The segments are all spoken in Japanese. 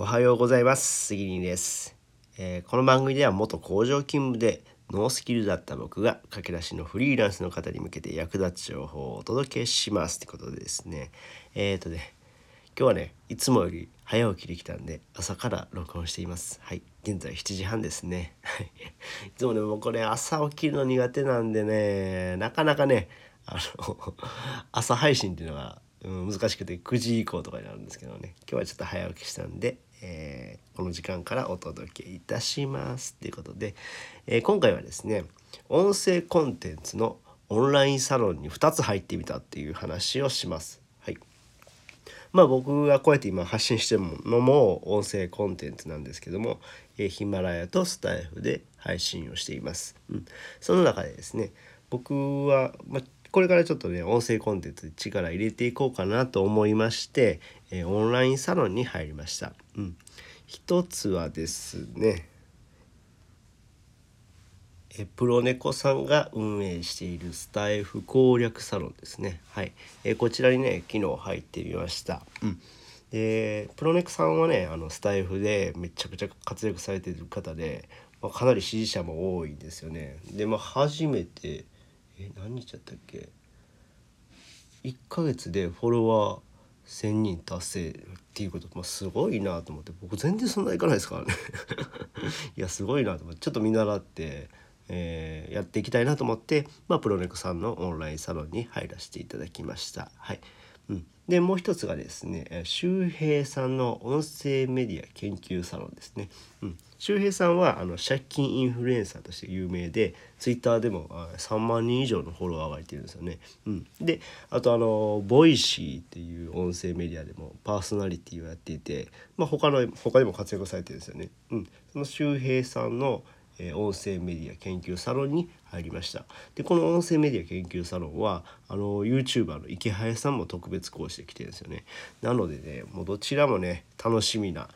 おはようございます。杉林です、えー、この番組では元工場勤務でノースキルだった僕が駆け出しのフリーランスの方に向けて役立つ情報をお届けしますってことでですね。えっ、ー、とね今日はねいつもより早起きできたんで朝から録音しています。はい現在7時半ですね。い。つもね僕ね朝起きるの苦手なんでねなかなかねあの朝配信っていうのがうん、難しくて9時以降とかになるんですけどね。今日はちょっと早起きしたんで、えー、この時間からお届けいたしますということで、えー、今回はですね音声コンテンツのオンラインサロンに2つ入ってみたっていう話をします。はい、まあ僕がこうやって今発信してるのも音声コンテンツなんですけども、えー、ヒマラヤとスタイフで配信をしています。うん、その中でですね僕は、まあこれからちょっとね音声コンテンツに力入れていこうかなと思いまして、えー、オンラインサロンに入りました。うん、一つはですねえプロネコさんが運営しているスタイフ攻略サロンですね。はい、え、こちらにね昨日入ってみました。うんでプロネコさんはねあのスタイフでめちゃくちゃ活躍されてる方で、まあ、かなり支持者も多いんですよね。でまあ初めてえ何日やったっけ？1ヶ月でフォロワー1,000人達成っていうこと、まあ、すごいなと思って僕全然そんないかないですからね。いやすごいなと思ってちょっと見習って、えー、やっていきたいなと思って、まあ、プロネコさんのオンラインサロンに入らせていただきました。はい。うん、でもう一つがですね周平さんの音声メディア研究サロンですね。うん周平さんはあの借金インフルエンサーとして有名でツイッターでも3万人以上のフォロワーがいてるんですよね。うん、であとあの Voicy っていう音声メディアでもパーソナリティをやっていて、まあ、他の他にも活躍されてるんですよね。うん、その周平さんのえ音声メディア研究サロンに入りました。でこの音声メディア研究サロンはあの YouTuber のイケハヤさんも特別講師で来てるんですよね。なのでねもうどちらもね楽しみな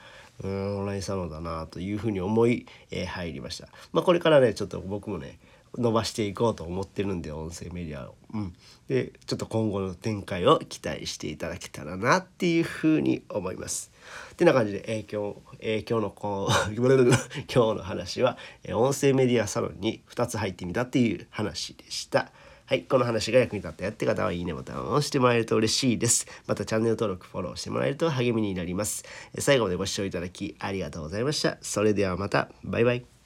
うんオンラインサロンだなというふうに思い、えー、入りました。まあこれからねちょっと僕もね伸ばしていこうと思ってるんで音声メディアを。うん、でちょっと今後の展開を期待していただけたらなっていうふうに思います。ってな感じで、えー、今日、えー、今日のこう 今日の話は、えー、音声メディアサロンに2つ入ってみたっていう話でした。はい、この話が役に立ったよって方はいいねボタンを押してもらえると嬉しいです。またチャンネル登録、フォローしてもらえると励みになります。最後までご視聴いただきありがとうございました。それではまた、バイバイ。